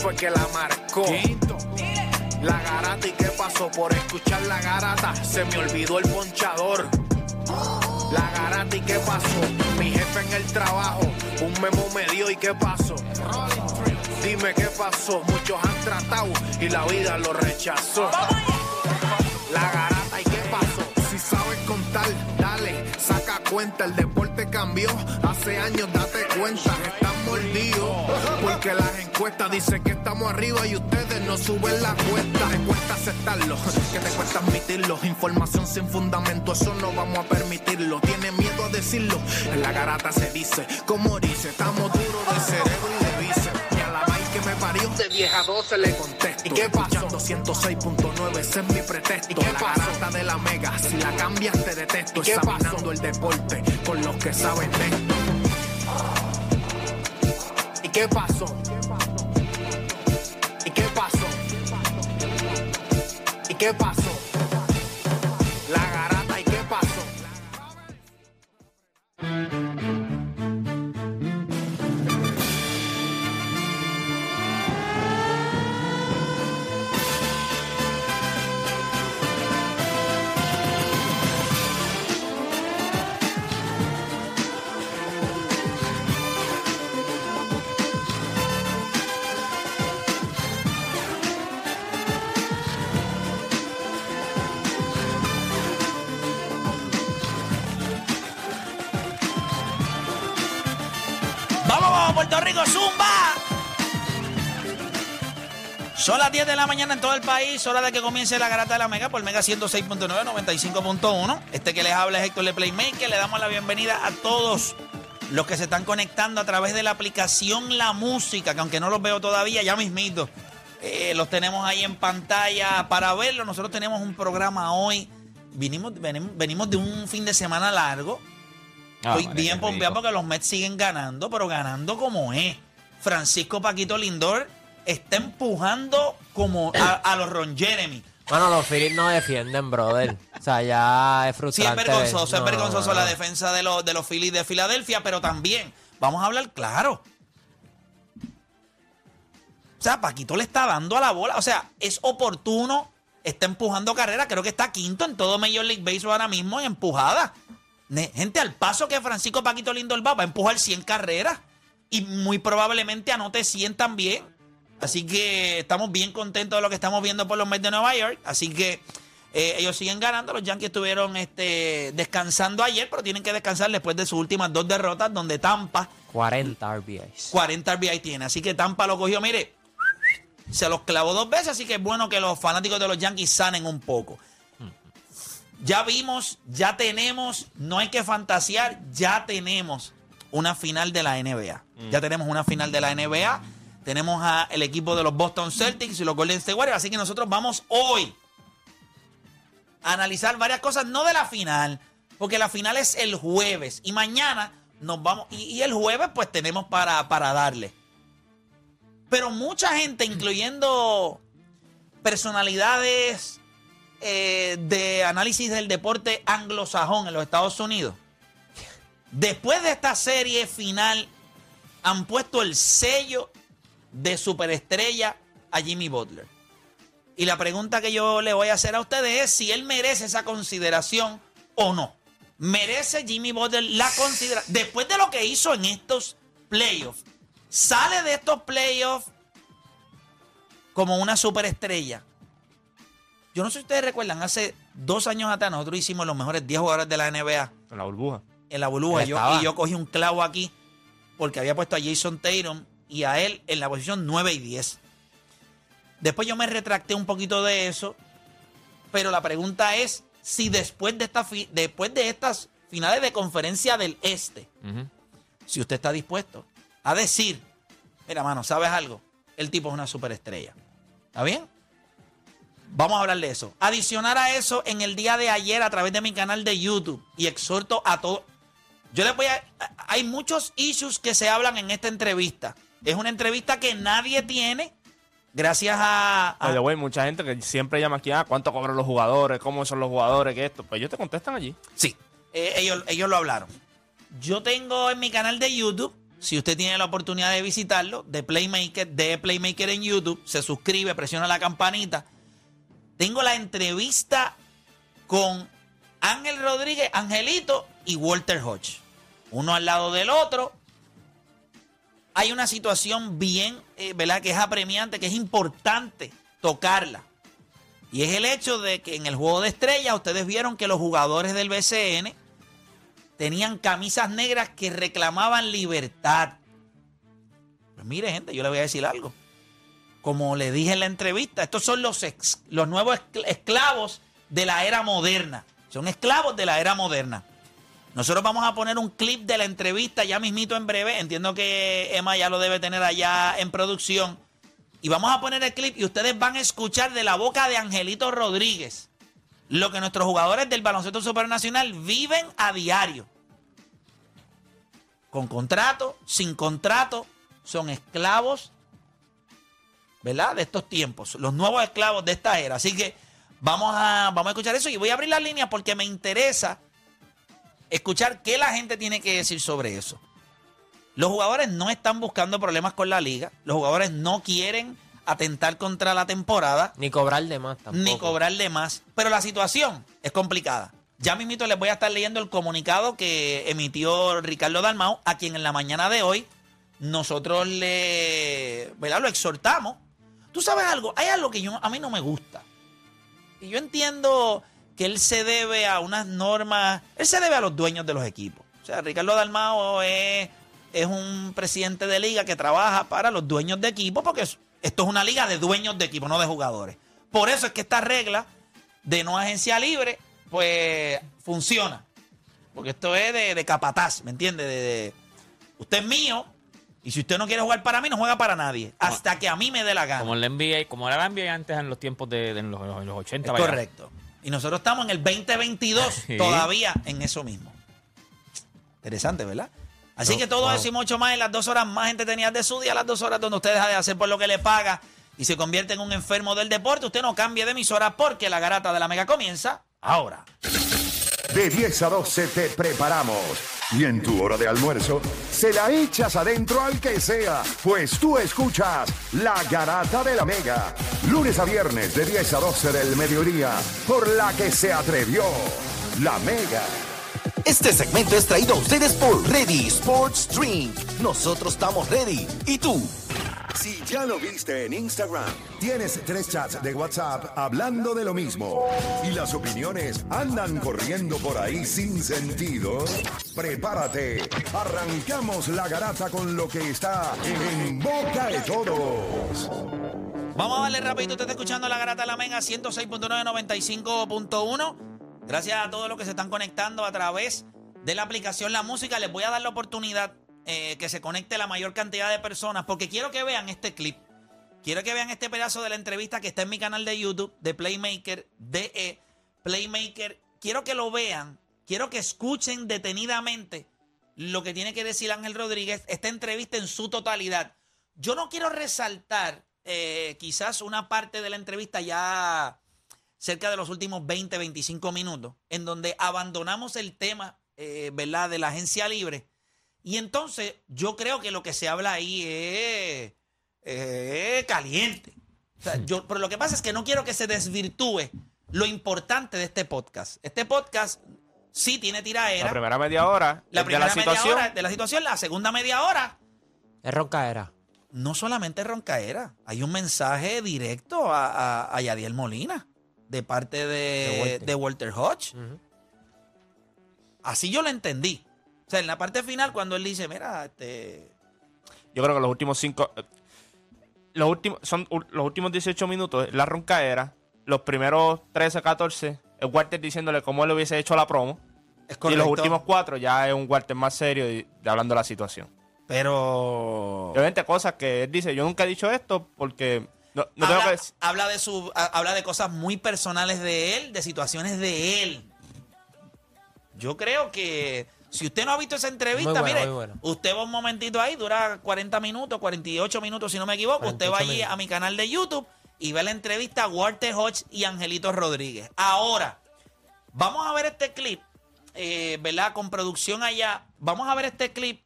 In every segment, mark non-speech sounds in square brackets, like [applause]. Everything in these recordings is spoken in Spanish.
fue que la marcó. La garata y qué pasó por escuchar la garata. Se me olvidó el ponchador. La garata y qué pasó. Mi jefe en el trabajo. Un memo me dio y qué pasó. Dime qué pasó. Muchos han tratado y la vida lo rechazó. La garata y qué pasó. Si sabes contar, dale, saca cuenta. El deporte cambió. Hace años date cuenta. Están mordidos. Porque las encuestas dicen que estamos arriba y ustedes no suben la cuesta. Te cuesta aceptarlo, que te cuesta admitirlo. Información sin fundamento, eso no vamos a permitirlo. Tiene miedo a decirlo. En la garata se dice, como dice, estamos duros de cerebro vieja 12 le contesto. ¿Y qué pasó? 106.9, ese es mi pretexto. ¿Y qué la garata de la mega, si la cambias te detesto. ¿Y qué Examinando el deporte con los que saben de esto. ¿Y qué pasó? ¿Y qué pasó? ¿Y qué pasó? La garata, la mañana en todo el país, hora de que comience la garata de la Mega por Mega 106.9, 95.1. Este que les habla es Héctor Le Playmaker. Le damos la bienvenida a todos los que se están conectando a través de la aplicación La Música, que aunque no los veo todavía, ya mismito, eh, los tenemos ahí en pantalla para verlo. Nosotros tenemos un programa hoy. Vinimos, venimos, venimos de un fin de semana largo. Ah, Estoy bien pompeado porque los Mets siguen ganando, pero ganando como es. Francisco Paquito Lindor está empujando como a, a los Ron Jeremy. Bueno, los Phillies no defienden, brother. O sea, ya es Sí, es frustrante. vergonzoso, es vergonzoso no, la defensa de los, de los Phillies de Filadelfia, pero también, vamos a hablar claro. O sea, Paquito le está dando a la bola. O sea, es oportuno, está empujando carrera. Creo que está quinto en todo Major League Baseball ahora mismo en empujada. Gente, al paso que Francisco Paquito Lindor va, va a empujar 100 carreras. Y muy probablemente anote 100 también. Así que estamos bien contentos de lo que estamos viendo por los Mets de Nueva York. Así que eh, ellos siguen ganando. Los Yankees estuvieron este, descansando ayer, pero tienen que descansar después de sus últimas dos derrotas, donde Tampa 40 RBIs. 40 RBI tiene. Así que Tampa lo cogió, mire, se los clavó dos veces, así que es bueno que los fanáticos de los Yankees sanen un poco. Ya vimos, ya tenemos, no hay que fantasear, ya tenemos una final de la NBA. Ya tenemos una final de la NBA. Tenemos a el equipo de los Boston Celtics y los Golden State Warriors. Así que nosotros vamos hoy a analizar varias cosas, no de la final, porque la final es el jueves. Y mañana nos vamos. Y, y el jueves, pues tenemos para, para darle. Pero mucha gente, incluyendo personalidades eh, de análisis del deporte anglosajón en los Estados Unidos, después de esta serie final, han puesto el sello de superestrella a Jimmy Butler. Y la pregunta que yo le voy a hacer a ustedes es si él merece esa consideración o no. ¿Merece Jimmy Butler la consideración? Después de lo que hizo en estos playoffs, sale de estos playoffs como una superestrella. Yo no sé si ustedes recuerdan, hace dos años atrás nosotros hicimos los mejores 10 jugadores de la NBA En la burbuja. en la burbuja. Yo- y yo cogí un clavo aquí porque había puesto a Jason Tatum y a él en la posición 9 y 10. Después yo me retracté un poquito de eso, pero la pregunta es si después de, esta fi- después de estas finales de conferencia del Este, si usted está dispuesto a decir, mira, mano, ¿sabes algo? El tipo es una superestrella. ¿Está bien? Vamos a hablar de eso. Adicionar a eso, en el día de ayer, a través de mi canal de YouTube, y exhorto a todos. Yo les voy a. Hay muchos issues que se hablan en esta entrevista. Es una entrevista que nadie tiene, gracias a. a- the way, mucha gente que siempre llama aquí, ah, ¿cuánto cobran los jugadores? ¿Cómo son los jugadores? ¿Qué esto? Pues ellos te contestan allí. Sí, eh, ellos, ellos lo hablaron. Yo tengo en mi canal de YouTube Si usted tiene la oportunidad de visitarlo, de Playmaker, de Playmaker en YouTube, se suscribe, presiona la campanita. Tengo la entrevista con Ángel Rodríguez, Angelito y Walter Hodge. Uno al lado del otro. Hay una situación bien, eh, ¿verdad? Que es apremiante, que es importante tocarla. Y es el hecho de que en el juego de estrellas ustedes vieron que los jugadores del BCN tenían camisas negras que reclamaban libertad. Pues mire, gente, yo le voy a decir algo. Como le dije en la entrevista, estos son los, ex- los nuevos escl- esclavos de la era moderna. Son esclavos de la era moderna. Nosotros vamos a poner un clip de la entrevista ya mismito en breve. Entiendo que Emma ya lo debe tener allá en producción. Y vamos a poner el clip y ustedes van a escuchar de la boca de Angelito Rodríguez lo que nuestros jugadores del baloncesto supernacional viven a diario. Con contrato, sin contrato, son esclavos, ¿verdad? De estos tiempos, los nuevos esclavos de esta era. Así que vamos a, vamos a escuchar eso y voy a abrir las líneas porque me interesa escuchar qué la gente tiene que decir sobre eso. Los jugadores no están buscando problemas con la liga. Los jugadores no quieren atentar contra la temporada Ni cobrar de más tampoco. ni cobrarle más. Pero la situación es complicada. Ya mismito les voy a estar leyendo el comunicado que emitió Ricardo Dalmau, a quien en la mañana de hoy nosotros le ¿verdad? lo exhortamos. Tú sabes algo, hay algo que yo, a mí no me gusta. Y yo entiendo que él se debe a unas normas, él se debe a los dueños de los equipos. O sea, Ricardo Dalmao es, es un presidente de liga que trabaja para los dueños de equipos, porque es- esto es una liga de dueños de equipos, no de jugadores. Por eso es que esta regla de no agencia libre, pues funciona. Porque esto es de, de capataz, ¿me entiende? De, de- usted es mío, y si usted no quiere jugar para mí, no juega para nadie. Hasta que a mí me dé la gana. Como el NBA, como era la NBA antes en los tiempos de, de los, en los 80. Es vaya. correcto. Y nosotros estamos en el 2022 Sí. todavía en eso mismo. Interesante, ¿verdad? Así No, que todo wow. eso y mucho más en las dos horas más entretenidas de su día, las dos horas donde usted deja de hacer por lo que le paga y se convierte en un enfermo del deporte. Usted no cambie de emisora porque la garata de la mega comienza ahora. De 10 a 12 te preparamos. Y en tu hora de almuerzo, se la echas adentro al que sea, pues tú escuchas La Garata de la Mega. Lunes a viernes de 10 a 12 del mediodía, por la que se atrevió La Mega. Este segmento es traído a ustedes por Ready Sports Drink. Nosotros estamos ready. ¿Y tú? Si ya lo viste en Instagram, tienes tres chats de WhatsApp hablando de lo mismo y las opiniones andan corriendo por ahí sin sentido, prepárate. Arrancamos la garata con lo que está en boca de todos. Vamos a darle rapidito. Usted está escuchando la garata de la mega 106.995.1. Gracias a todos los que se están conectando a través de la aplicación La Música. Les voy a dar la oportunidad eh, que se conecte la mayor cantidad de personas porque quiero que vean este clip. Quiero que vean este pedazo de la entrevista que está en mi canal de YouTube de Playmaker, DE Playmaker. Quiero que lo vean. Quiero que escuchen detenidamente lo que tiene que decir Ángel Rodríguez, esta entrevista en su totalidad. Yo no quiero resaltar eh, quizás una parte de la entrevista ya cerca de los últimos 20, 25 minutos, en donde abandonamos el tema, eh, ¿verdad?, de la agencia libre. Y entonces yo creo que lo que se habla ahí es, es caliente. O sea, yo, pero lo que pasa es que no quiero que se desvirtúe lo importante de este podcast. Este podcast sí tiene tiraera. La primera media hora La de primera la media situación. hora de la situación, la segunda media hora, Es roncaera. no solamente roncaera, hay un mensaje directo a, a, a Yadiel Molina de parte de, De Walter. de Walter Hodge. Así yo lo entendí. O sea, en la parte final, cuando él dice, mira, este. Yo creo que los últimos cinco. Los últimos, son los últimos 18 minutos, la roncaera. Los primeros 13, 14, es Walter diciéndole cómo él hubiese hecho la promo. Es Y los últimos cuatro ya es un Walter más serio y, hablando de la situación. Pero. Obviamente cosas que él dice, yo nunca he dicho esto porque no, no tengo que... habla de su, ha- habla de cosas muy personales de él, de situaciones de él. Yo creo que si usted no ha visto esa entrevista, mire, usted va un momentito ahí, dura 40 minutos, 48 minutos si no me equivoco. Usted va 48 allí minutos. a mi canal de YouTube y ve la entrevista a Walter Hodge y Angelito Rodríguez. Ahora, vamos a ver este clip, eh, ¿verdad? Con producción allá. Vamos a ver este clip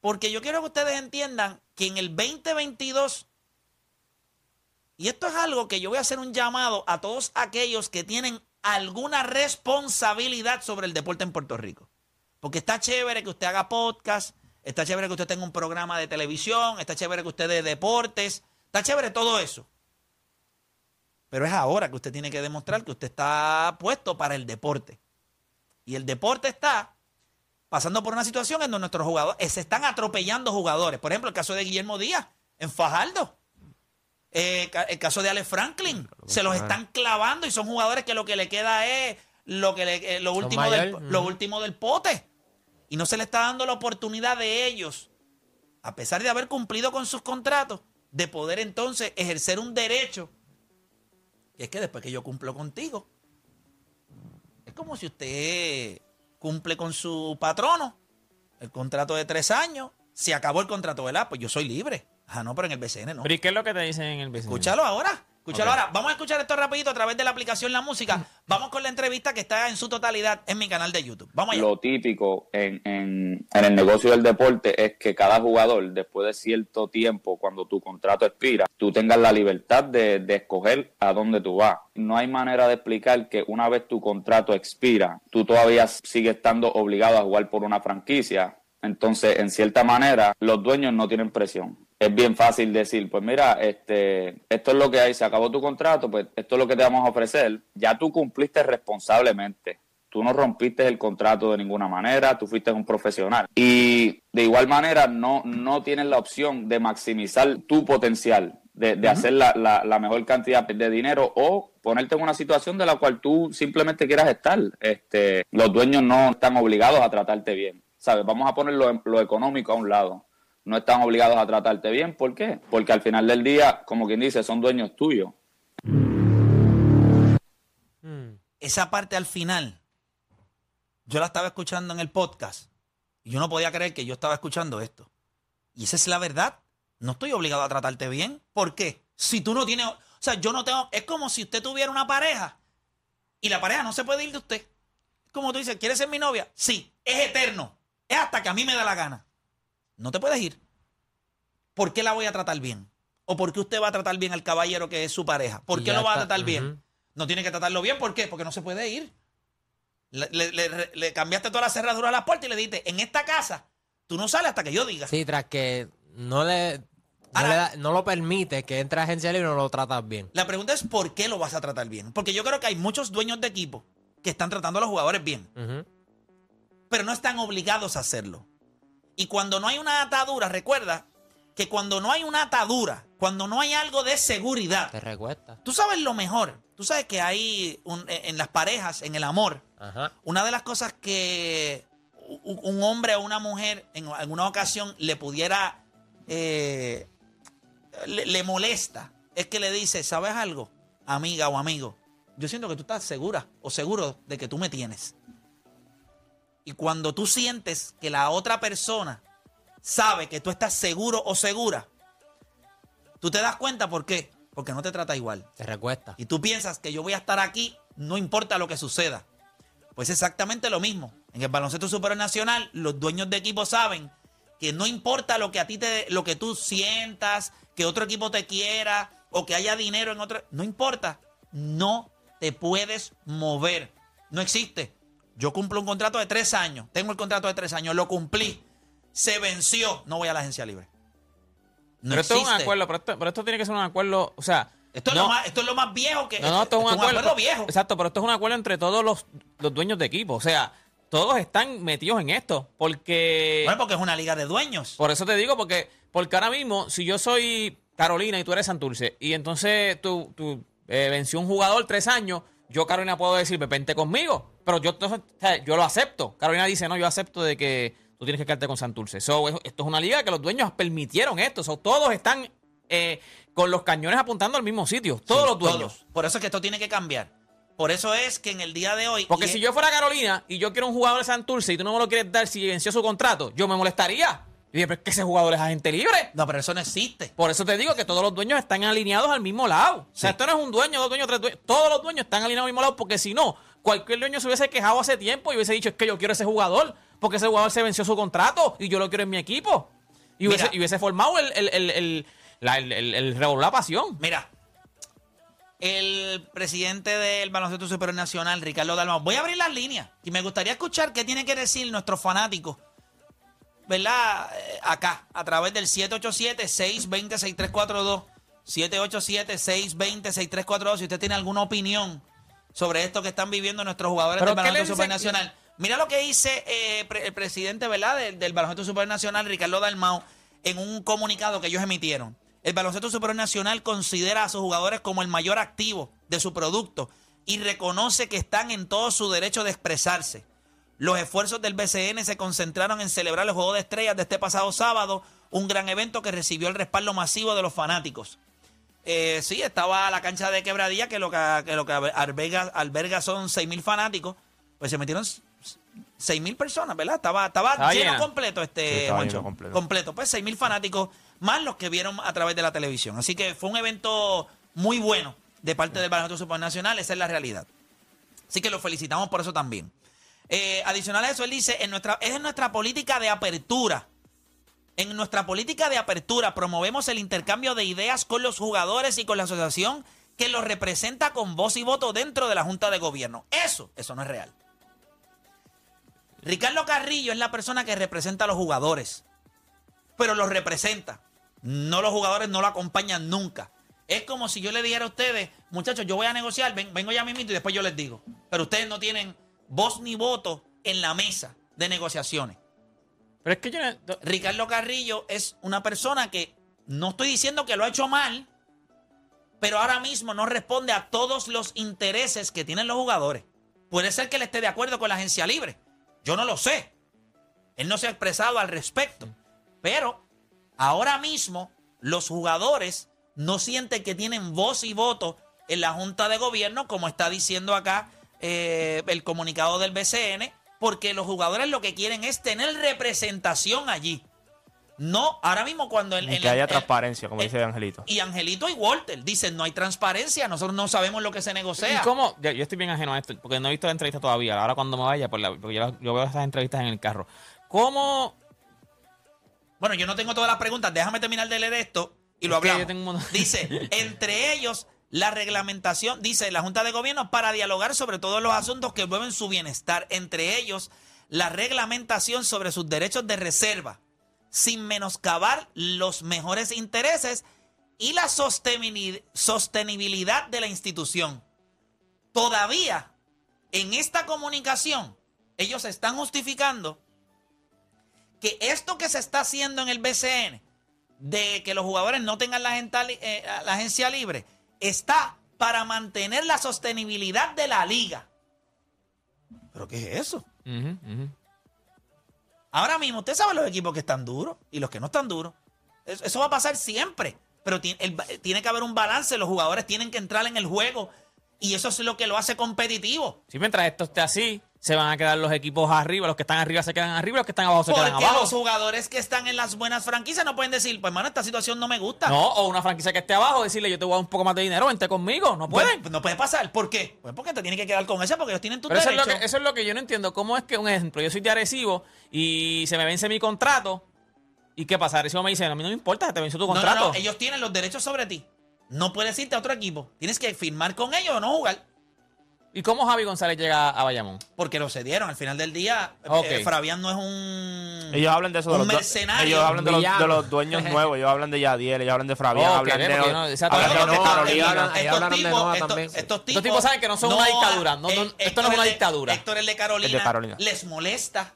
Porque yo quiero que ustedes entiendan que en el 2022, y esto es algo que yo voy a hacer un llamado a todos aquellos que tienen alguna responsabilidad sobre el deporte en Puerto Rico. Porque está chévere que usted haga podcast, está chévere que usted tenga un programa de televisión, está chévere que usted dé deportes, está chévere todo eso. Pero es ahora que usted tiene que demostrar que usted está puesto para el deporte. Y el deporte está pasando por una situación en donde nuestros jugadores eh, se están atropellando jugadores. Por ejemplo, el caso de Guillermo Díaz en Fajardo. Eh, el caso de Alex Franklin. Se los están clavando y son jugadores que lo que le queda es lo, que le- eh, lo, último, del, lo último del pote. Y no se le está dando la oportunidad de ellos, a pesar de haber cumplido con sus contratos, de poder entonces ejercer un derecho. Y es que después que yo cumplo contigo, es como si usted cumple con su patrono, el contrato de tres años, se acabó el contrato, ¿verdad? Pues yo soy libre. Ah, no, pero en el BCN no. Pero ¿y qué es lo que te dicen en el vecino? Escúchalo ahora. Escúchalo ahora. Vamos a escuchar esto rapidito a través de la aplicación La Música. Vamos con la entrevista que está en su totalidad en mi canal de YouTube. Vamos allá. Lo típico en, en, en el negocio del deporte es que cada jugador, después de cierto tiempo, cuando tu contrato expira, tú tengas la libertad de, de escoger a dónde tú vas. No hay manera de explicar que una vez tu contrato expira, tú todavía sigues estando obligado a jugar por una franquicia. Entonces, en cierta manera, los dueños no tienen presión. Es bien fácil decir, pues mira, este, esto es lo que hay, se acabó tu contrato, pues esto es lo que te vamos a ofrecer. Ya tú cumpliste responsablemente. Tú no rompiste el contrato de ninguna manera, tú fuiste un profesional. Y de igual manera no, no tienes la opción de maximizar tu potencial, de, de hacer la, la- la mejor cantidad de dinero o ponerte en una situación de la cual tú simplemente quieras estar. Este, los dueños no están obligados a tratarte bien. ¿Sabes? Vamos a poner lo, lo económico a un lado. No están obligados a tratarte bien. ¿Por qué? Porque al final del día, como quien dice, son dueños tuyos. Mm. Esa parte al final, yo la estaba escuchando en el podcast y yo no podía creer que yo estaba escuchando esto. Y esa es la verdad. No estoy obligado a tratarte bien. ¿Por qué? Si tú no tienes... O sea, yo no tengo... Es como si usted tuviera una pareja y la pareja no se puede ir de usted. Como tú dices, ¿quieres ser mi novia? Sí, es eterno. Es hasta que a mí me da la gana. No te puedes ir. ¿Por qué la voy a tratar bien? ¿O por qué usted va a tratar bien al caballero que es su pareja? ¿Por qué lo va a tratar bien? No tiene que tratarlo bien. ¿Por qué? Porque no se puede ir. Le, le- le- le cambiaste toda la cerradura a la puerta y le dijiste, en esta casa, tú no sales hasta que yo diga. Sí, tras que no le, no, Ahora- le da- no lo permite que entre a agencia libre y no lo tratas bien. La pregunta es, ¿por qué lo vas a tratar bien? Porque yo creo que hay muchos dueños de equipo que están tratando a los jugadores bien, pero no están obligados a hacerlo. Y cuando no hay una atadura, recuerda que cuando no hay una atadura, cuando no hay algo de seguridad, Te recuesta. tú sabes lo mejor. Tú sabes que hay un- en las parejas, en el amor, Ajá. Una de las cosas que un hombre o una mujer en alguna ocasión le pudiera, eh, le, le molesta, es que le dice, ¿sabes algo? Amiga o amigo, yo siento que tú estás segura o seguro de que tú me tienes. Y cuando tú sientes que la otra persona sabe que tú estás seguro o segura, tú te das cuenta por qué. Porque no te trata igual. Te recuesta. Y tú piensas que yo voy a estar aquí, no importa lo que suceda. Pues exactamente lo mismo. En el baloncesto supernacional, los dueños de equipo saben que no importa lo que a ti te, lo que tú sientas, que otro equipo te quiera o que haya dinero en otro, no importa. No te puedes mover. No existe. Yo cumplo un contrato de tres años. Tengo el contrato de tres años. Lo cumplí. Se venció. No voy a la agencia libre. No pero esto es un existe. acuerdo, pero esto, pero esto tiene que ser un acuerdo, o sea... Esto, es lo más, esto es lo más viejo que. No, no, esto es un acuerdo. viejo. Exacto, pero esto es un acuerdo entre todos los, los dueños de equipo. O sea, todos están metidos en esto. Porque. Bueno, porque es una liga de dueños. Por eso te digo, porque, porque ahora mismo, si yo soy Carolina y tú eres Santurce, y entonces tú, tú eh, venció un jugador tres años, yo, Carolina, puedo decir, vente conmigo. Pero yo, entonces, yo lo acepto. Carolina dice, no, yo acepto de que tú tienes que quedarte con Santurce. So, es- esto es una liga que los dueños permitieron esto. So, todos están eh, con los cañones apuntando al mismo sitio. Todos Sí, los dueños. todos. Por eso es que esto tiene que cambiar. Por eso es que en el día de hoy. Porque si es- yo fuera Carolina y yo quiero un jugador de Santurce y tú no me lo quieres dar si venció su contrato, yo me molestaría. Y dije, pero es que ese jugador es agente libre. No, pero eso no existe. Por eso te digo que todos los dueños están alineados al mismo lado. O sea, esto no es un dueño, dos dueños, tres dueños. Todos los dueños están alineados al mismo lado porque si no, cualquier dueño se hubiese quejado hace tiempo y hubiese dicho, es que yo quiero ese jugador. porque ese jugador se venció su contrato y yo lo quiero en mi equipo. Y hubiese, Mira. y hubiese formado el, el, el, el, la, el, pasión. Mira, el presidente del Baloncesto Superior Nacional, Ricardo Dalmau, voy a abrir las líneas y me gustaría escuchar qué tienen que decir nuestros fanáticos, ¿verdad? Eh, Acá, a través del 787-620-6342, 787-620-6342, si usted tiene alguna opinión sobre esto que están viviendo nuestros jugadores ¿Pero del Baloncesto dice- Superior Nacional. Mira lo que dice eh, pre- el presidente, ¿verdad? Del, del Baloncesto Superior Nacional, Ricardo Dalmau, en un comunicado que ellos emitieron. El Baloncesto Superior Nacional considera a sus jugadores como el mayor activo de su producto y reconoce que están en todo su derecho de expresarse. Los esfuerzos del BCN se concentraron en celebrar el Juego de Estrellas de este pasado sábado, un gran evento que recibió el respaldo masivo de los fanáticos. Eh, sí, estaba la cancha de quebradilla, que lo que, que lo que alberga, alberga son 6.000 fanáticos. Pues se metieron 6.000 personas, ¿verdad? Estaba, lleno completo Sí, este Juancho. completo. completo. Pues 6.000 fanáticos, más los que vieron a través de la televisión. Así que fue un evento muy bueno de parte del Baloncesto Supernacional, esa es la realidad. Así que lo felicitamos por eso también. Eh, adicional a eso, él dice, en nuestra, es en nuestra política de apertura. En nuestra política de apertura promovemos el intercambio de ideas con los jugadores y con la asociación que los representa con voz y voto dentro de la Junta de Gobierno. Eso, eso no es real. Ricardo Carrillo es la persona que representa a los jugadores, pero los representa. No los jugadores no lo acompañan nunca. Es como si yo le dijera a ustedes, muchachos, yo voy a negociar, ven- vengo ya mismito y después yo les digo. Pero ustedes no tienen voz ni voto en la mesa de negociaciones. Pero es que yo no- Ricardo Carrillo es una persona que no estoy diciendo que lo ha hecho mal, pero ahora mismo no responde a todos los intereses que tienen los jugadores. Puede ser que él esté de acuerdo con la agencia libre. Yo no lo sé. Él no se ha expresado al respecto. Pero ahora mismo los jugadores no sienten que tienen voz y voto en la Junta de Gobierno, como está diciendo acá eh, el comunicado del BCN, porque los jugadores lo que quieren es tener representación allí. No, ahora mismo cuando el, Y el- que haya el- transparencia, como el- dice Angelito. Y Angelito y Walter dicen, no hay transparencia, nosotros no sabemos lo que se negocia. ¿Y cómo? Yo, yo estoy bien ajeno a esto, porque no he visto la entrevista todavía. Ahora cuando me vaya, por la- porque yo, yo veo esas entrevistas en el carro. ¿Cómo? Bueno, yo no tengo todas las preguntas, déjame terminar de leer esto y lo Es que hablamos. yo tengo un montón- Dice, [laughs] entre ellos, la reglamentación, dice la Junta de Gobierno, para dialogar sobre todos los asuntos que mueven su bienestar, entre ellos, la reglamentación sobre sus derechos de reserva, sin menoscabar los mejores intereses y la sosteni- sostenibilidad de la institución. Todavía, en esta comunicación, ellos están justificando que esto que se está haciendo en el BCN, de que los jugadores no tengan la, eh, la agencia libre, está para mantener la sostenibilidad de la liga. ¿Pero qué es eso? Ahora mismo, usted sabe los equipos que están duros y los que no están duros. Eso, eso va a pasar siempre. Pero el tiene que haber un balance. Los jugadores tienen que entrar en el juego. Y eso es lo que lo hace competitivo. Si mientras esto esté así, se van a quedar los equipos arriba, los que están arriba se quedan arriba, los que están abajo se quedan abajo. los jugadores que están en las buenas franquicias no pueden decir, pues, hermano, esta situación no me gusta. No, o una franquicia que esté abajo, decirle yo te voy a dar un poco más de dinero, vente conmigo. No pueden. No puede pasar. ¿Por qué? Pues porque te tiene que quedar con esa porque ellos tienen tu Pero eso es, derecho. lo que, eso es lo que yo no entiendo. ¿Cómo es que, un ejemplo, yo soy de Arecibo y se me vence mi contrato? ¿Y qué pasa? Arecibo me dice, a mí no me importa, te venció tu No, no, contrato. no, ellos tienen los derechos sobre ti. No puedes irte a otro equipo. Tienes que firmar con ellos o no jugar. ¿Y cómo Javi González llega a Bayamón? Porque lo cedieron. Al final del día, eh, Ok. eh, Fabián no es un. Ellos hablan de eso, de los, mercenario. ellos hablan de los, de los dueños [laughs] nuevos, ellos hablan de Yadiel, ellos hablan de Fabián, Ok, hablan de, yo no- estos- tipos- tipos saben que no son una dictadura, no- no- esto no es una dictadura. Héctor el de Carolina, El de Carolina. les molesta,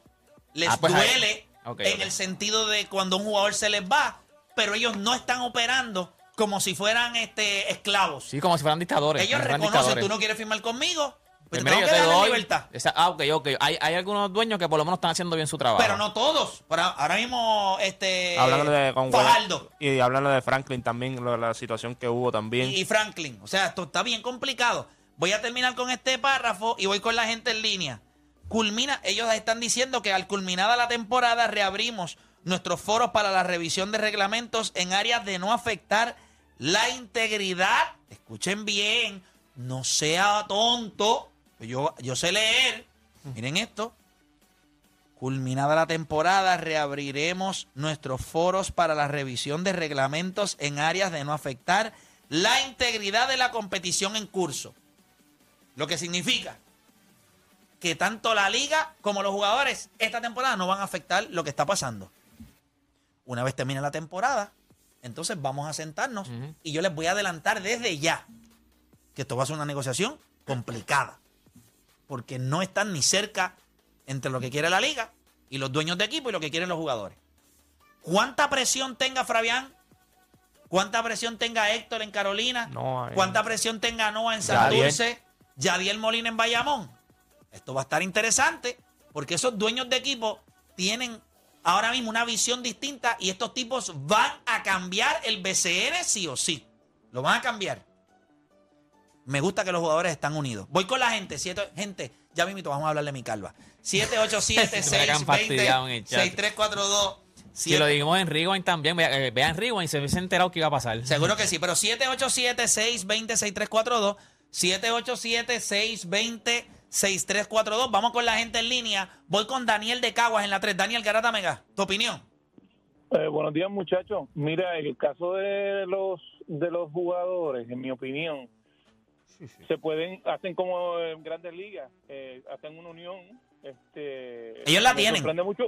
les Ah, pues duele en el sentido de cuando un jugador se les va, pero ellos no están operando como si fueran este esclavos. Sí, como si fueran dictadores. ellos reconocen, dictadores. tú no quieres firmar conmigo, pues Pues te mira, tengo yo que te doy- libertad. Esa- ah, ok, ok. Hay, hay algunos dueños que por lo menos están haciendo bien su trabajo. Pero no todos. Pero ahora mismo, este. Hablando de con Fajardo y hablando de Franklin también, lo- la situación que hubo también. y, y Franklin. O sea, esto está bien complicado. Voy a terminar con este párrafo y voy con la gente en línea. Culmina, ellos están diciendo que al culminada la temporada reabrimos nuestros foros para la revisión de reglamentos en áreas de no afectar la integridad. Escuchen bien, no sea tonto. Yo, yo sé leer. Miren esto. Culminada la temporada, reabriremos nuestros foros para la revisión de reglamentos en áreas de no afectar la integridad de la competición en curso. Lo que significa que tanto la liga como los jugadores esta temporada no van a afectar lo que está pasando. Una vez termine la temporada, entonces vamos a sentarnos y yo les voy a adelantar desde ya que esto va a ser una negociación complicada, porque no están ni cerca entre lo que quiere la liga y los dueños de equipo y lo que quieren los jugadores. ¿Cuánta presión tenga Fabián? ¿Cuánta presión tenga Héctor en Carolina? No, ¿Cuánta presión tenga Noah en. Santurce? Yadiel Molina en Bayamón. Esto va a estar interesante porque esos dueños de equipo tienen ahora mismo una visión distinta y estos tipos van a cambiar el BCN sí o sí. Lo van a cambiar. Me gusta que los jugadores están unidos. Voy con la gente. Siete, gente, ya mismo vamos a hablar de mi calva. [laughs] 787 Me han fastidiado en el chat. 6342 Si lo dijimos en Rewind también, eh, vean Rewind, se hubiese enterado que iba a pasar. Seguro que [laughs] sí, pero 787-620-6342. 787-620-6342. Vamos con la gente en línea. Voy con Daniel de Caguas en la 3. Daniel Garata Mega, tu opinión. Eh, buenos días, muchachos. Mira, el caso de los de los jugadores, en mi opinión, se pueden hacen como en Grandes Ligas, eh, hacen una unión. Este, Ellos la me tienen. sorprende mucho.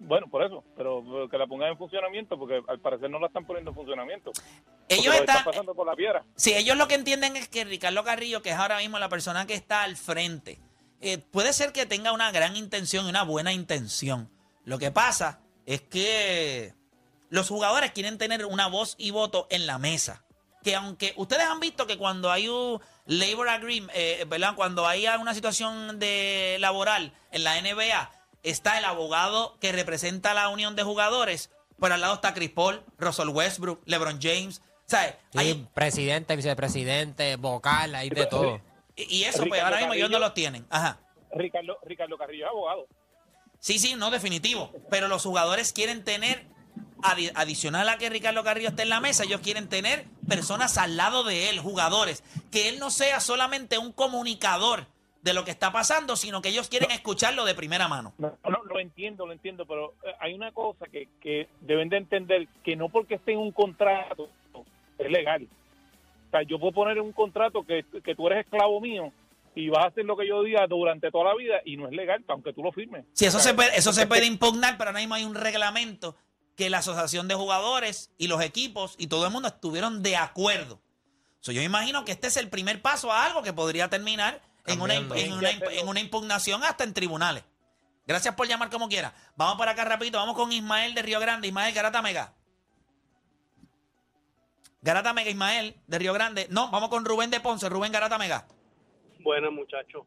Bueno, por eso, pero que la pongan en funcionamiento, porque al parecer no la están poniendo en funcionamiento. Ellos lo están, pasando por la piedra. Sí, ellos lo que entienden es que Ricardo Carrillo, que es ahora mismo la persona que está al frente, eh, puede ser que tenga una gran intención y una buena intención. Lo que pasa es que los jugadores quieren tener una voz y voto en la mesa. Que aunque ustedes han visto que cuando hay un labor agreement, eh, ¿verdad? Cuando hay una situación de laboral en la NBA, está el abogado que representa a la unión de jugadores. Por al lado está Chris Paul, Russell Westbrook, LeBron James. ¿Sabes? Sí, Hay- presidente, vicepresidente, vocal, hay de todo. y y eso, pues ahora mismo ellos no Carrillo. lo tienen. Ajá. Ricardo, Ricardo Carrillo es abogado. Sí, sí, no, definitivo. Pero los jugadores quieren tener, adi- adicional a que Ricardo Carrillo esté en la mesa, ellos quieren tener personas al lado de él, jugadores. Que él no sea solamente un comunicador de lo que está pasando, sino que ellos quieren escucharlo de primera mano. No, no, lo entiendo, lo entiendo, pero eh, hay una cosa que, que deben de entender, que no porque esté en un contrato es legal. O sea, yo puedo poner en un contrato que, que tú eres esclavo mío y vas a hacer lo que yo diga durante toda la vida y no es legal, aunque tú lo firmes. Sí, eso O sea, se puede, eso se puede impugnar, pero ahora mismo hay un reglamento que la asociación de jugadores y los equipos y todo el mundo estuvieron de acuerdo. So, yo imagino que este es el primer paso a algo que podría terminar en una, en, una, en una impugnación hasta en tribunales. Gracias por llamar como quiera. Vamos para acá rapidito. Vamos con Ismael de Río Grande. Ismael Garata Mega. Garata Mega Ismael de Río Grande. No, vamos con Rubén de Ponce. Rubén Garata Mega. Bueno, muchachos.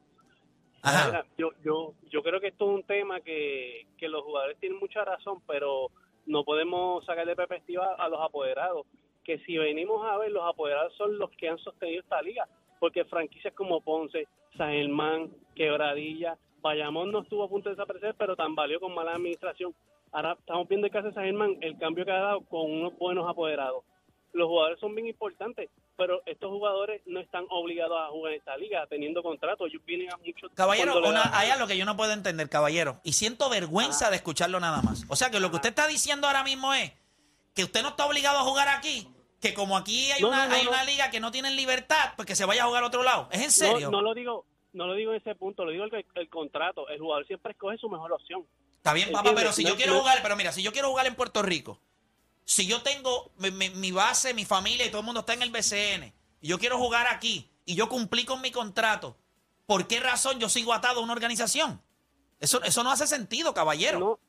Yo, yo, yo creo que esto es un tema que, que los jugadores tienen mucha razón, pero no podemos sacar de perspectiva a los apoderados. Que si venimos a ver, los apoderados son los que han sostenido esta liga. Porque franquicias como Ponce, San Germán, Quebradilla, Bayamón no estuvo a punto de desaparecer, pero tan valió con mala administración. Ahora estamos viendo el caso de San Germán, el cambio que ha dado con unos buenos apoderados. Los jugadores son bien importantes, pero estos jugadores no están obligados a jugar en esta liga teniendo contrato. Ellos vienen a mucho Caballero, una, hay algo que yo no puedo entender, caballero. Y siento vergüenza de escucharlo nada más. O sea que lo que usted está diciendo ahora mismo es que usted no está obligado a jugar aquí, que como aquí hay, No, una, no, no, hay una liga que no tiene libertad, pues que se vaya a jugar a otro lado. ¿Es en serio? No, lo digo, no lo digo en ese punto, lo digo el, el contrato. El jugador siempre escoge su mejor opción. Está bien, papá, pero si yo quiero jugar, pero mira, si yo quiero jugar en Puerto Rico, si yo tengo mi, mi- mi base, mi familia y todo el mundo está en el BCN, y yo quiero jugar aquí, y yo cumplí con mi contrato, ¿por qué razón yo sigo atado a una organización? Eso, eso no hace sentido, caballero. No,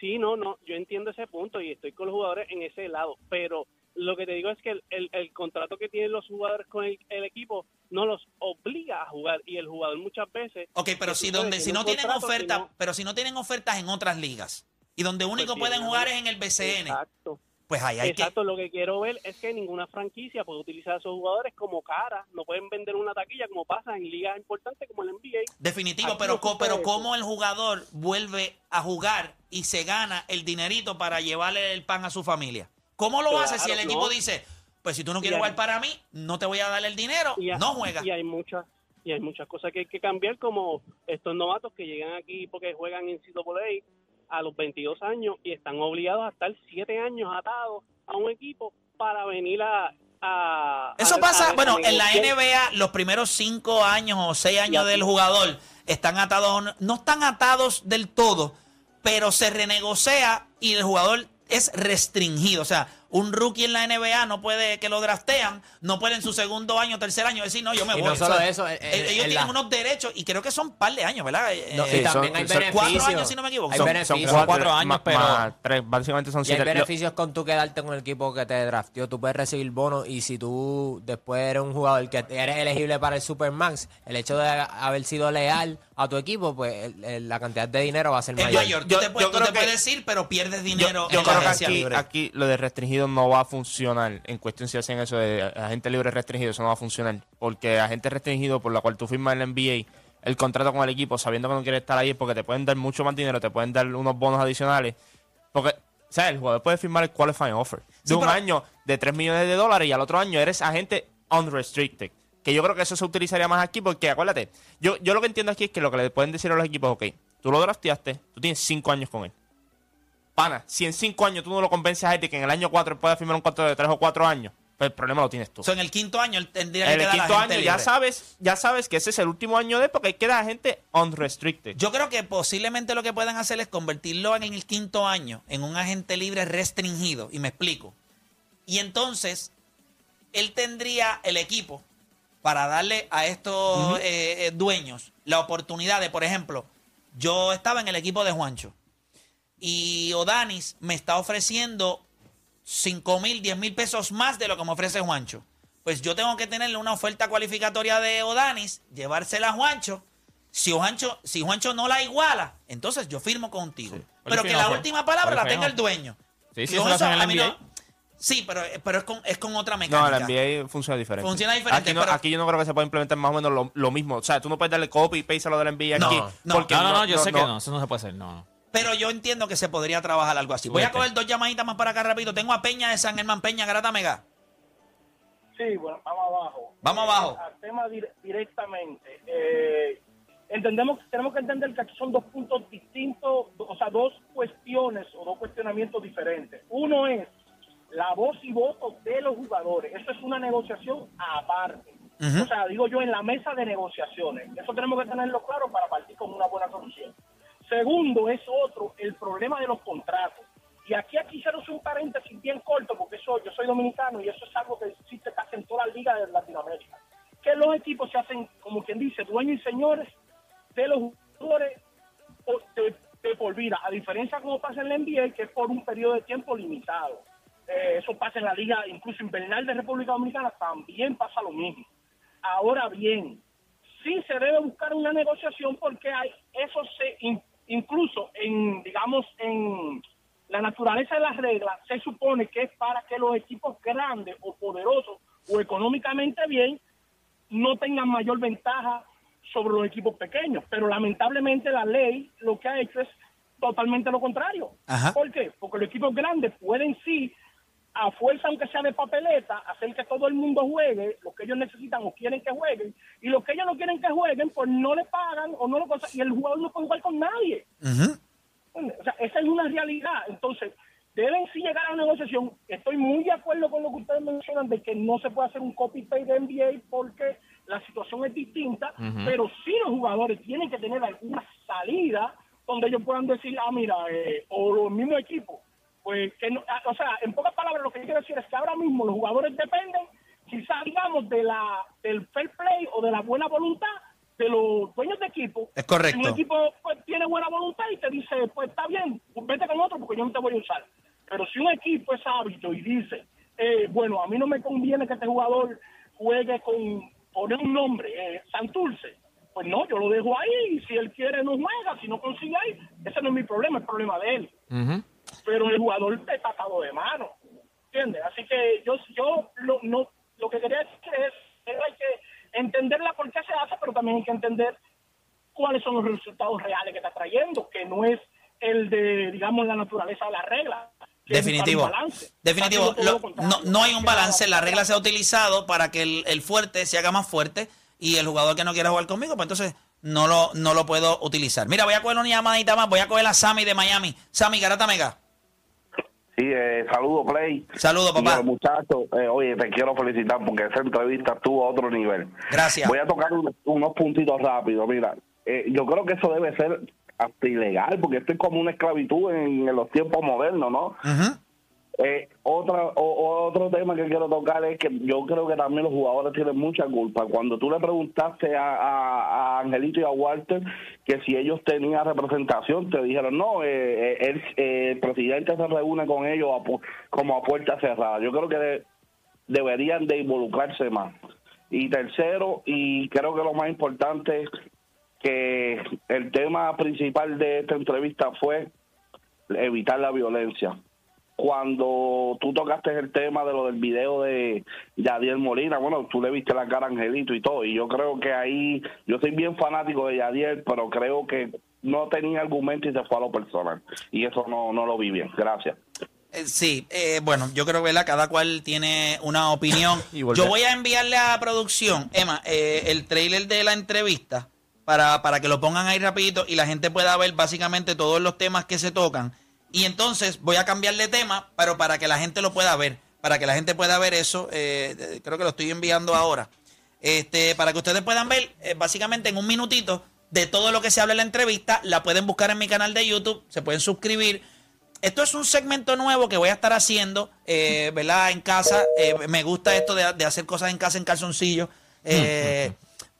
sí, no, no, yo entiendo ese punto y estoy con los jugadores en ese lado, pero lo que te digo es que el, el- el contrato que tienen los jugadores con el, el equipo no los obliga a jugar y el jugador muchas veces... Ok, pero si donde si no tienen ofertas, no- pero si no tienen ofertas en otras ligas y donde único Pues pueden tienen- jugar es en el BCN, Exacto. Pues ahí hay Exacto, lo que quiero ver es que ninguna franquicia puede utilizar a esos jugadores como cara, no pueden vender una taquilla como pasa en ligas importantes como el NBA. definitivo, Aquí pero no pero cómo el jugador vuelve a jugar y se gana el dinerito para llevarle el pan a su familia. ¿Cómo lo Claro, hace si el equipo no. dice, pues si tú no quieres hay- jugar para mí, no te voy a dar el dinero, no juegas? y hay muchas y hay muchas cosas que hay que cambiar, como estos novatos que llegan aquí porque juegan en CAA a los 22 años y están obligados a estar 7 años atados a un equipo para venir a... a- Eso a- pasa, a- bueno, en la. NBA los primeros cinco años o seis años del jugador están atados, no están atados del todo, pero se renegocia y el jugador es restringido. O sea, un rookie en la NBA no puede que lo draftean, no puede en su segundo año, tercer año decir, no, yo me Y voy. no solo O sea, eso, en- ellos en tienen la- unos derechos y creo que son un par de años, ¿verdad? No, Eh, y también son- hay son beneficios. cuatro años, si no me equivoco. Hay Son- beneficios. son cuatro años, más- pero- más tres, básicamente son Y hay siete. Beneficios con tú quedarte con el equipo que te drafteó. Tú puedes recibir bonos y si tú después eres un jugador que eres elegible para el Supermax, el hecho de haber sido leal a tu equipo, pues el- el- la cantidad de dinero va a ser es mayor. mayor. Tú yo- te, puedes, yo tú creo te que- puedes ir, pero pierdes dinero yo en creo que aquí, libre. aquí lo de restringido no va a funcionar. En cuestión si hacen eso de agente libre restringido, eso no va a funcionar. Porque agente restringido por la cual tú firmas en la NBA el contrato con el equipo sabiendo que no quieres estar ahí porque te pueden dar mucho más dinero, te pueden dar unos bonos adicionales. Porque, o sea, el jugador puede firmar el qualifying offer de Sí, un pero- año de 3 millones de dólares y al otro año eres agente unrestricted. Que yo creo que eso se utilizaría más aquí porque, acuérdate, yo, yo lo que entiendo aquí es que lo que le pueden decir a los equipos, ok, tú lo drafteaste, tú tienes 5 años con él. Pana, si en 5 años tú no lo convences a él de que en el año 4 pueda firmar un contrato de 3 o 4 años, pues el problema lo tienes tú. O sea, en el quinto año él tendría que en el quinto año ya sabes, ya sabes que ese es el último año de él porque queda gente unrestricted. Yo creo que posiblemente lo que puedan hacer es convertirlo en el quinto año en un agente libre restringido. Y me explico. Y entonces, él tendría el equipo para darle a estos eh, eh, dueños la oportunidad de, por ejemplo, yo estaba en el equipo de Juancho y Odanis me está ofreciendo 5 mil, 10 mil pesos más de lo que me ofrece Juancho. Pues yo tengo que tenerle una oferta cualificatoria de Odanis, llevársela a Juancho. Si Juancho, si Juancho no la iguala, entonces yo firmo contigo. Pero que la última palabra la tenga el dueño. Sí, sí, eso con lo hacen en la a mí NBA. Sí, pero, pero es, con, es con otra No, mecánica. la NBA funciona diferente. Funciona diferente, Aquí, no- pero- aquí yo no creo que se pueda implementar más o menos lo, lo mismo. O sea, tú no puedes darle copy y paste a lo de la NBA No, aquí. no. porque No, no, no, yo sé que no, eso no se puede hacer, no, no. Pero yo entiendo que se podría trabajar algo así. Voy a coger dos llamaditas más para acá rápido. Tengo a Peña de San Germán. Peña, Garata Mega. Sí, bueno, vamos abajo. Vamos Eh, abajo. Al tema dir- directamente. eh, entendemos, tenemos que entender que aquí son dos puntos distintos, o sea, dos cuestiones o dos cuestionamientos diferentes. Uno es la voz y voto de los jugadores. Eso es una negociación aparte. O sea, digo yo, en la mesa de negociaciones. Eso tenemos que tenerlo claro para partir con una buena solución. Segundo, es otro, el problema de los contratos. Y aquí aquí quiero hacer un paréntesis bien corto, porque eso, yo soy dominicano y eso es algo que existe casi en todas las ligas de Latinoamérica. Que los equipos se hacen, como quien dice, dueños y señores de los jugadores de, de por vida. A diferencia como pasa en la NBA, que es por un periodo de tiempo limitado. Eh, eso pasa en la liga, incluso invernal de República Dominicana, también pasa lo mismo. Ahora bien, sí se debe buscar una negociación porque hay eso se in- incluso en digamos en la naturaleza de las reglas se supone que es para que los equipos grandes o poderosos o económicamente bien no tengan mayor ventaja sobre los equipos pequeños, pero lamentablemente la ley lo que ha hecho es totalmente lo contrario. Ajá. ¿Por qué? Porque los equipos grandes pueden sí a fuerza, aunque sea de papeleta, hacer que todo el mundo juegue lo que ellos necesitan o quieren que jueguen, y los que ellos no quieren que jueguen, pues no le pagan o no lo cosa, y el jugador no puede jugar con nadie. O sea, esa es una realidad. Entonces, deben sí llegar a una negociación. Estoy muy de acuerdo con lo que ustedes mencionan de que no se puede hacer un copy-paste de NBA porque la situación es distinta, pero sí los jugadores tienen que tener alguna salida donde ellos puedan decir, ah, mira, eh, o los mismos equipos. Pues que no, ah, o sea, en pocas palabras lo que yo quiero decir es que ahora mismo los jugadores dependen, quizás digamos, de la del fair play o de la buena voluntad de los dueños de equipo. Es correcto. Si un equipo pues, tiene buena voluntad y te dice, pues está bien, pues, vete con otro porque yo no te voy a usar. Pero si un equipo es hábito y dice, eh, bueno, a mí no me conviene que este jugador juegue con, poner un nombre, eh, Santurce, pues no, yo lo dejo ahí y si él quiere no juega, si no consigue ahí, ese no es mi problema, es problema de él. Pero el jugador está atado de mano, ¿entiendes? Así que yo, yo lo, no, lo que quería decir es que hay que entenderla por qué se hace, pero también hay que entender cuáles son los resultados reales que está trayendo, que no es el de, digamos, la naturaleza de la regla. Definitivo. Definitivo. Lo- no, no hay un balance. La regla se ha utilizado para que el, el fuerte se haga más fuerte y el jugador que no quiera jugar conmigo, pues entonces no lo, no lo puedo utilizar. Mira, voy a coger una llamadita más, voy a coger a Sammy de Miami. Sammy, Garata Mega. Sí, eh, saludo, Play. Saludos, Y papá. muchachos, eh, oye, te quiero felicitar porque esa entrevista estuvo a otro nivel. Gracias. Voy a tocar un- unos puntitos rápidos. Mira, eh, yo creo que eso debe ser hasta ilegal porque esto es como una esclavitud en, en los tiempos modernos, ¿no? Eh, otra, otro tema que quiero tocar es que yo creo que también los jugadores tienen mucha culpa. Cuando tú le preguntaste a, Angelito y a Walter que si ellos tenían representación, te dijeron no, eh, eh, el, eh, el presidente se reúne con ellos a como a puerta cerrada. Yo creo que de- deberían de involucrarse más. Y tercero, y creo que lo más importante, que el tema principal de esta entrevista fue evitar la violencia. Cuando tú tocaste el tema de lo del video de Yadiel Molina, bueno, tú le viste la cara a Angelito y todo, y yo creo que ahí, yo soy bien fanático de Yadiel, pero creo que no tenía argumento y se fue a lo personal. Y eso no, no lo vi bien. Gracias. Eh, Sí, eh, bueno, yo creo que ¿verdad? cada cual tiene una opinión. [laughs] Yo voy a enviarle a producción, Emma, eh, el trailer de la entrevista para, para que lo pongan ahí rapidito y la gente pueda ver básicamente todos los temas que se tocan. Y entonces voy a cambiar de tema, pero para que la gente lo pueda ver, para que la gente pueda ver eso, eh, eh, creo que lo estoy enviando ahora. Este, para que ustedes puedan ver, eh, básicamente en un minutito, de todo lo que se habla en la entrevista, la pueden buscar en mi canal de YouTube, se pueden suscribir. Esto es un segmento nuevo que voy a estar haciendo, eh, ¿verdad? En casa. Eh, me gusta esto de, de hacer cosas en casa en calzoncillo. Eh,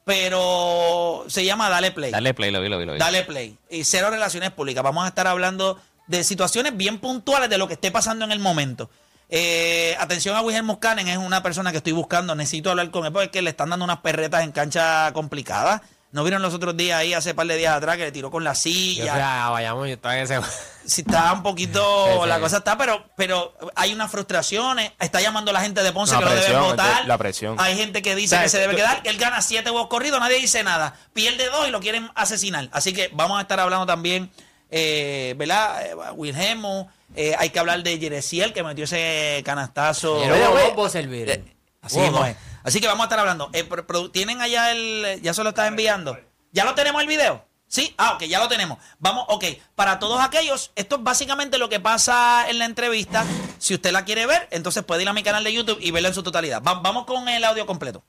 pero se llama Dale Play. Dale play, lo vi, lo vi, lo vi. Dale play. Y cero relaciones públicas. Vamos a estar hablando de situaciones bien puntuales de lo que esté pasando en el momento. Eh, atención a Wilhelm Muscanen, es una persona que estoy buscando. Necesito hablar con él porque le están dando unas perretas en cancha complicadas. ¿No vieron los otros días ahí, hace par de días atrás, que le tiró con la Yo silla? fui a Bayamón y estaba en ese... si está un poquito, [laughs] Sí, sí. la cosa está, pero, pero hay unas frustraciones. Está llamando a la gente de Ponce La que lo deben presión, votar. la presión. Hay gente que dice O sea, que se debe tú- quedar. Él gana siete huevos corridos, nadie dice nada. Pierde dos y lo quieren asesinar. Así que vamos a estar hablando también, eh, ¿verdad? Eh, Wilhelmo. eh, hay que hablar de Yeresiel, que metió ese canastazo. Pero servir. eh, Así es. Que vamos a estar hablando. Eh, produ- ¿Tienen allá el. Ya se lo está enviando? ¿Ya lo tenemos el video? Sí, ah, ok, ya lo tenemos. Vamos, ok. Para todos aquellos, esto es básicamente lo que pasa en la entrevista. Si usted la quiere ver, entonces puede ir a mi canal de YouTube y verla en su totalidad. Va- vamos con el audio completo.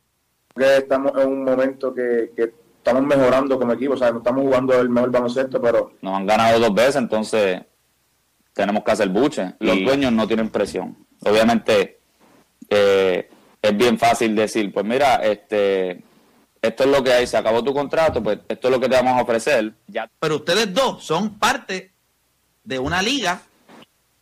que estamos en un momento que, que estamos mejorando como equipo, o sea, no estamos jugando el mejor baloncesto, pero Nos han ganado dos veces, entonces tenemos que hacer buche. Los Y- dueños no tienen presión. Obviamente eh, es bien fácil decir, pues mira, este, esto es lo que hay, se acabó tu contrato, pues esto es lo que te vamos a ofrecer. Ya Pero ustedes dos son parte de una liga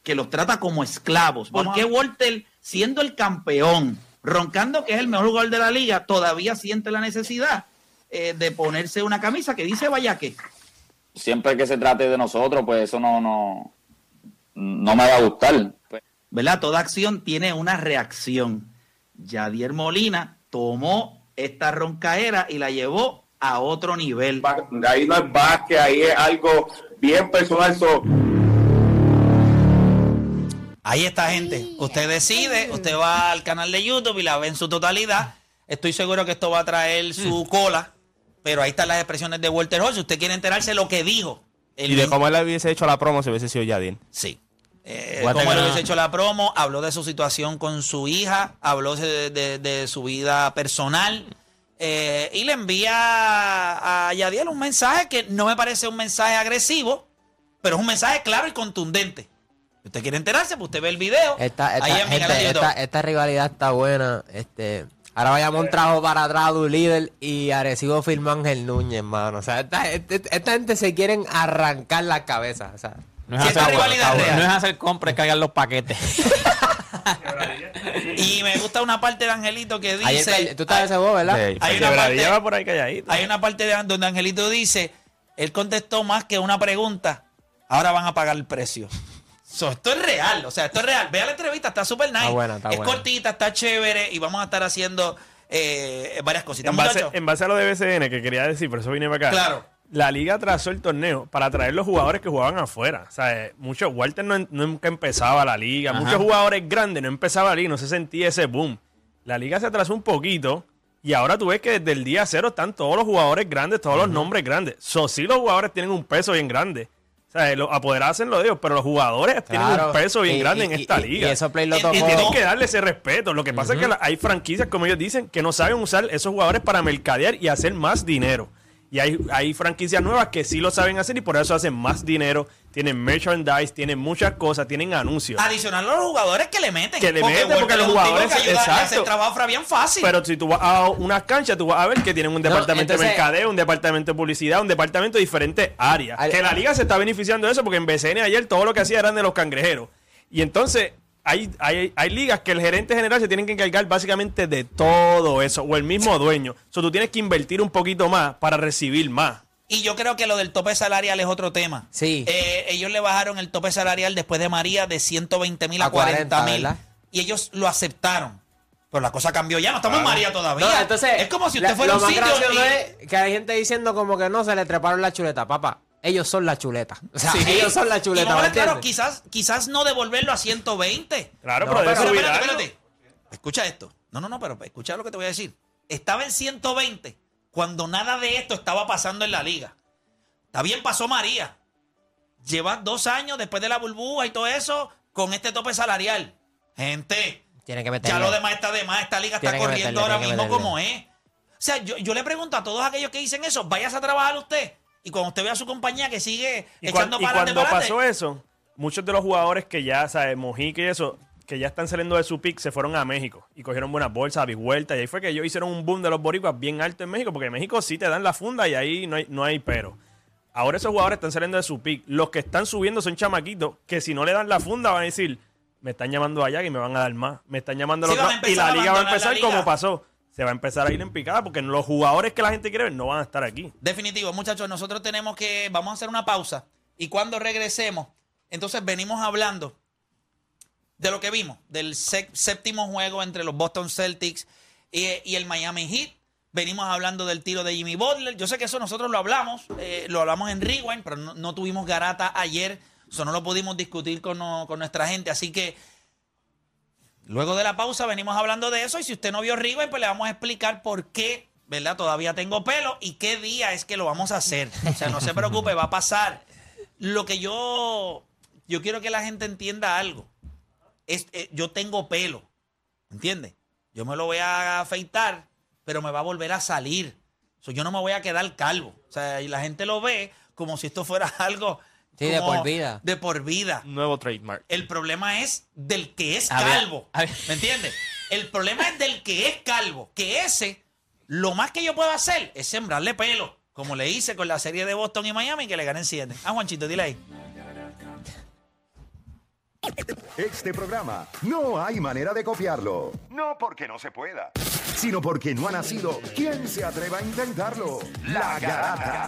que los trata como esclavos. ¿Por qué Walter, siendo el campeón, roncando que es el mejor jugador de la liga, todavía siente la necesidad eh, de ponerse una camisa que dice vaya que? siempre que se trate de nosotros, pues eso no, no, no me va a gustar. Pues, ¿Verdad? Toda acción tiene una reacción. Yadier Molina tomó esta roncaera y la llevó a otro nivel. ahí no es básquet, ahí es algo bien personal. so- Ahí está, gente. Usted decide, usted va al canal de YouTube y la ve en su totalidad. Estoy seguro que esto va a traer su cola, pero ahí están las expresiones de Walter Hall. Si usted quiere enterarse de lo que dijo. el Y de cómo él hubiese hecho la promo si hubiese sido Yadin. Sí. Eh, como él hubiese hecho la promo, habló de su situación con su hija, habló de, de- de su vida personal eh, y le envía a Yadiel un mensaje que no me parece un mensaje agresivo, pero es un mensaje claro y contundente. Si usted quiere enterarse, pues usted ve el video. Esta, esta, gente, esta, esta rivalidad está buena. Este, ahora Bayamón trajo para atrás a un líder y Arecibo firmó a Ángel Núñez, hermano. O sea, esta, esta, esta gente se quieren arrancar la cabeza. O sea, No es, hacer, rivalidad no es hacer compras, es cargar los paquetes. [laughs] Y me gusta una parte de Angelito que dice... tú estás ese vos, ¿verdad? Sí, Hay hay una parte- va por ahí calladito. Hay una parte de, donde Angelito dice, él contestó más que una pregunta, ahora van a pagar el precio. So, esto es real, o sea, esto es real. Vea la entrevista, está súper nice. Está buena, está es buena. cortita, está chévere y vamos a estar haciendo eh, varias cositas. En base, Muchachos, en base a lo de BCN que quería decir, por eso vine para acá. Claro. La liga trazó el torneo para traer los jugadores que jugaban afuera. O sea, eh, muchos, Walter no, nunca empezaba la liga. Ajá. Muchos jugadores grandes no empezaban la liga, no se sentía ese boom. La liga se atrasó un poquito Y ahora tú ves que desde el día cero están todos los jugadores grandes, todos los nombres grandes. So, sí, los jugadores tienen un peso bien grande. O sea, los apoderados hacen lo de ellos, pero los jugadores tienen un peso bien Y- grande y- en esta y- y liga. eso Play lo tocó. y tienen que darle ese respeto. Lo que pasa es que la- hay franquicias, como ellos dicen, que no saben usar esos jugadores para mercadear y hacer más dinero. Y hay, hay franquicias nuevas que sí lo saben hacer y por eso hacen más dinero. Tienen merchandise, tienen muchas cosas, tienen anuncios. Adicional a los jugadores que le meten. Que le meten, porque los jugadores- que ayuda a exacto. hacer trabajo fra bien fácil. Pero si tú vas a unas canchas, tú vas a ver que tienen un departamento entonces- de mercadeo, un departamento de publicidad, un departamento de diferentes áreas. Al- que la liga se está beneficiando de eso porque en BCN ayer todo lo que hacía eran de los cangrejeros. Y entonces hay, hay, hay ligas que el gerente general se tiene que encargar básicamente de todo eso, o el mismo dueño. O sea, tú tienes que invertir un poquito más para recibir más. Y yo creo que lo del tope salarial es otro tema. Sí. Eh, ellos le bajaron el tope salarial después de María de 120 mil a, A 40 40, mil. Y ellos lo aceptaron. Pero la cosa cambió ya, no estamos en María todavía. No, entonces, es como si usted la- fuera a lo un más sitio y- es que hay gente diciendo como que no se le treparon la chuleta, papá. Ellos son la chuleta. [laughs] O sea, Sí. ellos son la Y chuleta. vamos a ¿me ver, claro, entiendes? quizás, quizás no devolverlo a 120. Claro, No, pero pero espérate, espérate. Escucha esto. No, no, no, pero escucha lo que te voy a decir. Estaba en 120 cuando nada de esto estaba pasando en la liga. Está bien, pasó María. Lleva dos años después de la burbuja y todo eso con este tope salarial. Gente, Tiene que meterle. ya lo demás está de más. Esta liga está Tiene corriendo meterle, ahora mismo como es. O sea, yo, yo le pregunto a todos aquellos que dicen eso, váyase a trabajar usted. Y cuando usted vea a su compañía que sigue Y, echando y para adelante, cuando pasó eso, muchos de los jugadores que ya, ¿sabes? Mojica y eso, que ya están saliendo de su pick, se fueron a México y cogieron buenas bolsas, Big Vuelta. Y ahí fue que ellos hicieron un boom de los boricuas bien alto en México, porque en México sí te dan la funda y ahí no hay, no hay pero. Ahora esos jugadores están saliendo de su pick. Los que están subiendo son chamaquitos que si no le dan la funda van a decir, me están llamando allá y me van a dar más. Me están llamando Sí, lado", y la liga va a empezar como pasó. Se va a empezar a ir en picada porque los jugadores que la gente quiere ver no van a estar aquí. Definitivo, muchachos, nosotros tenemos que, vamos a hacer una pausa y cuando regresemos, entonces venimos hablando de lo que vimos, del sé- séptimo juego entre los Boston Celtics y, el Miami Heat. Venimos hablando del tiro de Jimmy Butler. Yo sé que eso nosotros lo hablamos, eh, lo hablamos en Rewind, pero no, tuvimos garata ayer, eso no lo pudimos discutir con, con nuestra gente, así que Luego de la pausa venimos hablando de eso y si usted no vio Rewind, pues le vamos a explicar por qué, ¿verdad? Todavía tengo pelo y qué día es que lo vamos a hacer. O sea, no se preocupe, va a pasar. Lo que yo, yo quiero que la gente entienda algo. Es, eh, yo tengo pelo, ¿entiendes? Yo me lo voy a afeitar, pero me va a volver a salir. So, yo no me voy a quedar calvo. O sea, y la gente lo ve como si esto fuera [laughs] algo... Sí, de por vida. De por vida. Nuevo trademark. El problema es del que es calvo. ¿Me entiendes? El problema es del que es calvo. Que ese, lo más que yo puedo hacer es sembrarle pelo. Como le hice con la serie de Boston y Miami, que le ganen 7. Ah, Juanchito, dile ahí. Este programa no hay manera de copiarlo. No porque no se pueda, sino porque no ha nacido quien se atreva a intentarlo. La Garata